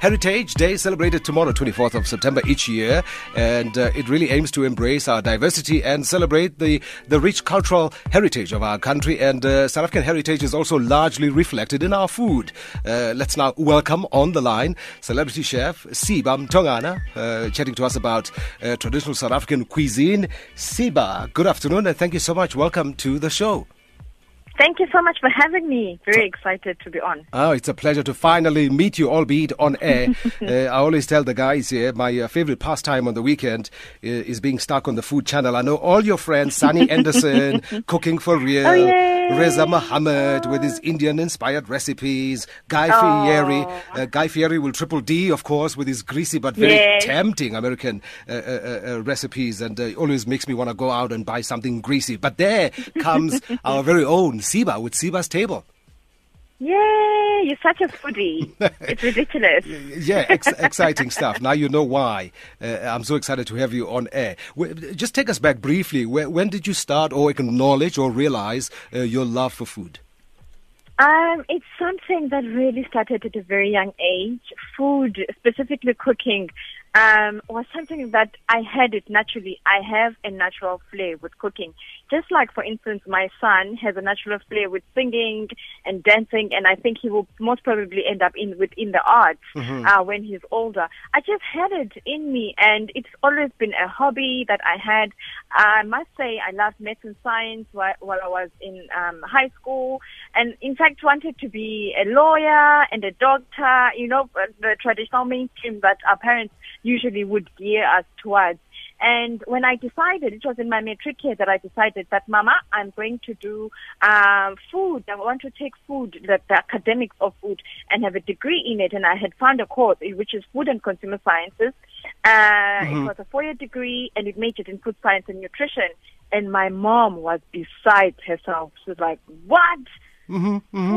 Heritage Day celebrated tomorrow, 24th of September each year, and uh, it really aims to embrace our diversity and celebrate the, the rich cultural heritage of our country. And uh, South African heritage is also largely reflected in our food. Uh, let's now welcome on the line celebrity chef Siba Mtongana, uh, chatting to us about uh, traditional South African cuisine. Siba, good afternoon, and thank you so much. Welcome to the show. Thank you so much for having me. Very excited to be on. Oh, it's a pleasure to finally meet you, albeit on air. uh, I always tell the guys here, my uh, favorite pastime on the weekend uh, is being stuck on the food channel. I know all your friends, Sunny Anderson, Cooking for Real, Oh, Reza Mahammad with his Indian-inspired recipes, Guy Oh. Fieri. Uh, Guy Fieri will triple D, of course, with his greasy but very Yes. tempting American uh, uh, uh, uh, recipes, and uh, always makes me want to go out and buy something greasy. But there comes our very own Siba with Siba's Table. Yay! You're such a foodie. it's ridiculous. yeah, ex- exciting stuff. Now you know why. Uh, I'm so excited to have you on air. Just take us back briefly. When did you start or acknowledge or realize uh, your love for food? Um, it's something that really started at a very young age. Food, specifically cooking, um, was something that I had it naturally. I have a natural flair with cooking. Just like, for instance, my son has a natural flair with singing and dancing, and I think he will most probably end up in within the arts uh, when he's older. I just had it in me, and it's always been a hobby that I had. I must say, I loved maths and science while, while I was in um, high school, and in fact wanted to be a lawyer and a doctor. You know, the traditional mainstream that our parents usually would gear us towards. And when I decided, it was in my matric year that I decided that, Mama, I'm going to do um, food. I want to take food, the, the academics of food, and have a degree in it. And I had found a course, which is food and consumer sciences. Uh, It was a four-year degree, and it majored in food science and nutrition. And my mom was beside herself. She was like, "What?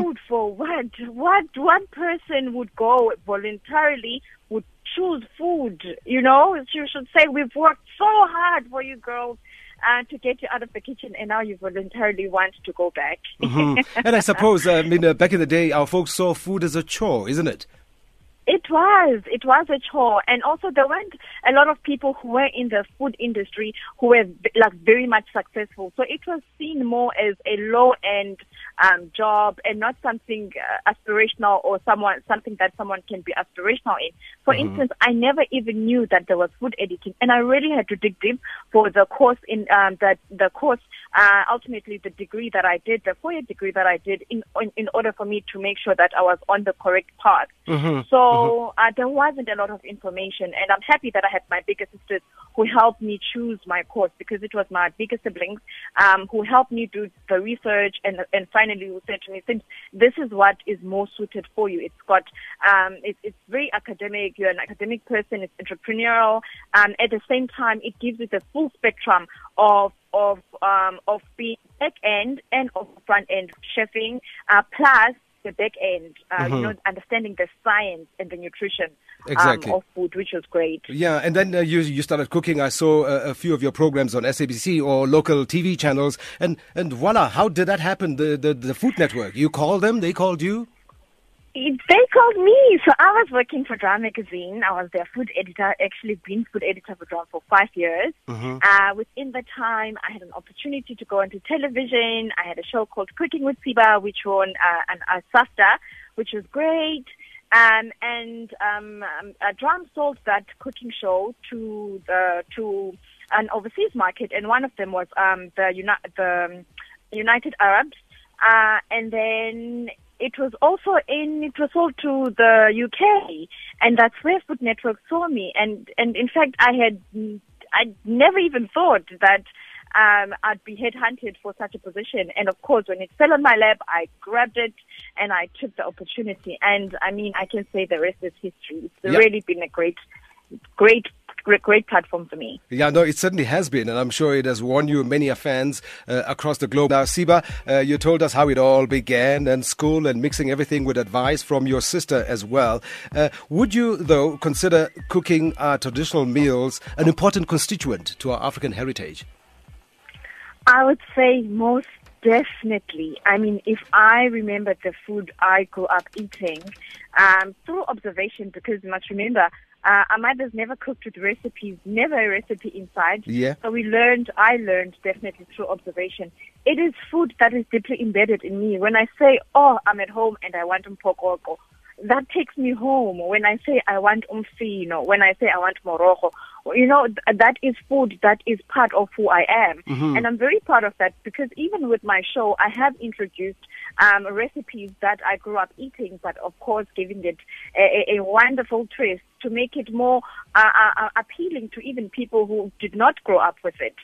Food for what? What? one person would go voluntarily would choose food? You know, you should say, "We've worked so hard for you girls." Uh, to get you out of the kitchen, and now you voluntarily want to go back. Hmm. and I suppose, uh, I mean, uh, back in the day, our folks saw food as a chore, isn't it? It was. It was a chore. And also there weren't a lot of people who were in the food industry who were like very much successful. So it was seen more as a low end um, job and not something uh, aspirational or someone, something that someone can be aspirational in. For instance, I never even knew that there was food editing and I really had to dig deep for the course in, um, that the course, uh, ultimately the degree that I did, the four year degree that I did in, in, in order for me to make sure that I was on the correct path. So uh, there wasn't a lot of information, and I'm happy that I had my bigger sisters who helped me choose my course because it was my bigger siblings um, who helped me do the research and and finally who said to me, "Since this is what is more suited for you, it's got um, it, it's very academic. You're an academic person. It's entrepreneurial. Um, at the same time, it gives you the full spectrum of of um, of being back end and of front end chefing, uh, plus the back end, uh, you know, understanding the science and the nutrition Exactly. um, of food, which was great. Yeah, and then uh, you you started cooking. I saw uh, a few of your programs on SABC or local TV channels, and and voila, how did that happen? The the, the Food Network. You called them, they called you. They called me. So I was working for Drum Magazine. I was their food editor, actually been food editor for Drum for five years. Uh, within the time, I had an opportunity to go into television. I had a show called Cooking with Siba, which won uh, an uh, SAFTA, which was great. Um, and um, um, uh, Drum sold that cooking show to the to an overseas market, and one of them was um, the, Uni- the United Arabs. Uh, and then it was also in, it was sold to the UK, and that's where Food Network saw me. And, and in fact, I had, I never even thought that, um, I'd be headhunted for such a position. And of course, when it fell on my lap, I grabbed it and I took the opportunity. And I mean, I can say the rest is history. It's Yeah. really been a great, great, great, great platform for me. Yeah, no, it certainly has been, and I'm sure it has won you many a fans uh, across the globe. Now, Siba, uh, you told us how it all began, and school, and mixing everything with advice from your sister as well. Uh, would you, though, consider cooking our traditional meals an important constituent to our African heritage? I would say most Definitely. I mean, if I remember the food I grew up eating um, through observation, because you must remember, uh, our mothers never cooked with recipes, never a recipe inside. Yeah. So we learned, I learned definitely through observation. It is food that is deeply embedded in me. When I say, oh, I'm at home and I want umphokoqo, that takes me home. When I say I want umfino, when I say I want morogo, you know, th- that is food that is part of who I am. Mm-hmm. And I'm very proud of that because even with my show, I have introduced um, recipes that I grew up eating, but of course giving it a, a, a wonderful twist to make it more uh, uh, uh, appealing to even people who did not grow up with it.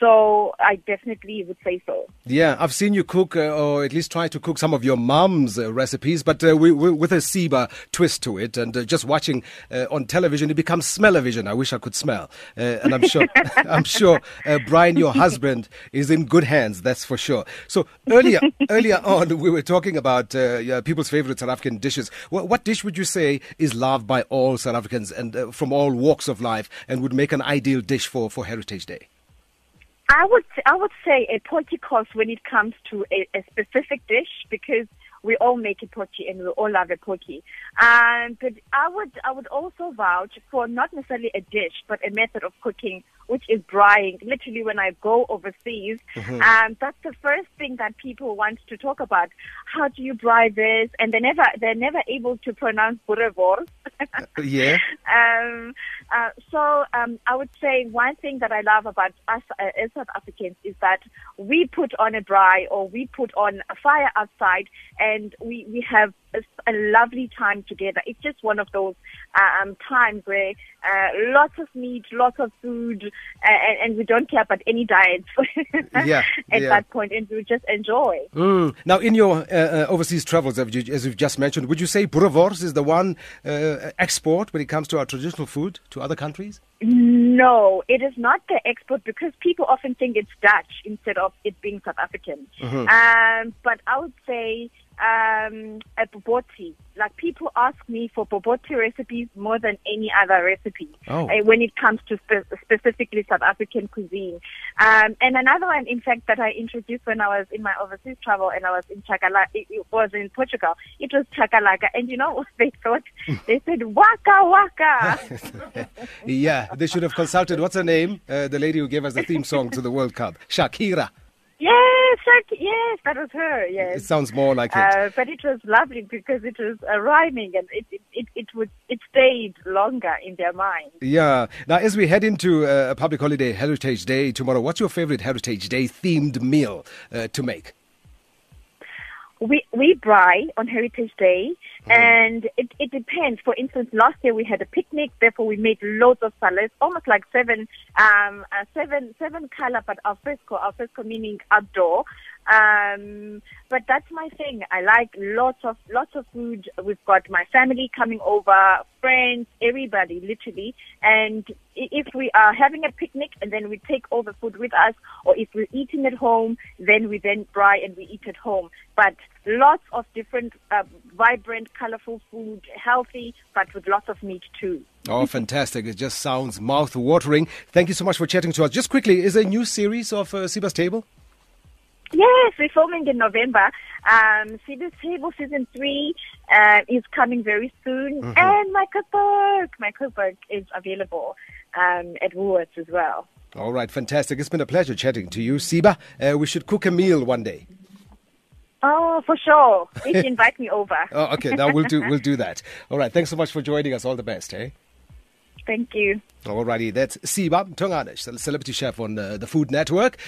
So I definitely would say so. Yeah, I've seen you cook, uh, or at least try to cook some of your mum's uh, recipes, but uh, we, we, with a Siba twist to it. And uh, just watching uh, on television, it becomes smell-o-vision. I wish I could smell. Uh, and I'm sure, I'm sure, uh, Brian, your husband, is in good hands. That's for sure. So earlier, earlier on, we were talking about uh, yeah, people's favorite South African dishes. What, what dish would you say is loved by all South Africans and uh, from all walks of life, and would make an ideal dish for for Heritage Day? I would I would say a potjiekos when it comes to a, a specific dish because we all make a potjie and we all love a potjie. Um, but I would I would also vouch for not necessarily a dish but a method of cooking which is braaiing. Literally, when I go overseas, um, that's the first thing that people want to talk about. How do you braai this? And they never they're never able to pronounce boerewors. Yeah. Um, uh, so um, I would say one thing that I love about us uh, as South Africans is that we put on a braai or we put on a fire outside and we, we have a, a lovely time together. It's just one of those um, times where uh, lots of meat, lots of food, uh, and, and we don't care about any diets Yeah, at yeah. that point, and we just enjoy. Mm. Now, in your uh, uh, overseas travels, as you- as you've just mentioned, would you say boerewors is the one uh, export when it comes to our traditional food to other countries? No, it is not the export because people often think it's Dutch instead of it being South African. Um, but I would say um, a bobotie. Like people ask me for bobotie recipes more than any other recipe Oh. uh, when it comes to spe- specifically South African cuisine. Um, and another one, in fact, that I introduced when I was in my overseas travel and I was in Chakalaka, it, it was in Portugal. It was Chakalaka, and you know what they thought? they said waka waka. Yeah, they should have consulted. What's her name? Uh, the lady who gave us the theme song to the World Cup, Shakira. Yes, yes, that was her. Yes, it sounds more like it. uh, but it was lovely because it was uh, rhyming and it it, it it would it stayed longer in their mind. Yeah. Now, as we head into uh, a public holiday, Heritage Day tomorrow, what's your favorite Heritage Day themed meal uh, to make? We we braai on Heritage Day, and it, it depends. For instance, last year we had a picnic, therefore we made loads of salads, almost like seven um uh, seven seven color, but alfresco, alfresco meaning outdoor. Um, but that's my thing. I like lots of lots of food. We've got my family coming over, friends, everybody, literally. And if we are having a picnic and then we take all the food with us, or if we're eating at home, then we then braai and we eat at home. But lots of different, uh, vibrant, colorful food, healthy, but with lots of meat too. Oh, fantastic. It just sounds mouth watering. Thank you so much for chatting to us. Just quickly, is there a new series of uh, Siba's Table? Yes, we're filming in November. Um, Table season three uh, is coming very soon, and my cookbook, my cookbook is available um, at Woolworths as well. All right, fantastic. It's been a pleasure chatting to you, Siba. Uh, we should cook a meal one day. Oh, for sure. Please invite me over. Oh, okay. Now we'll do we'll do that. All right. Thanks so much for joining us. All the best, eh? Thank you. Alrighty, that's Siba Mtongana, the celebrity chef on uh, the Food Network.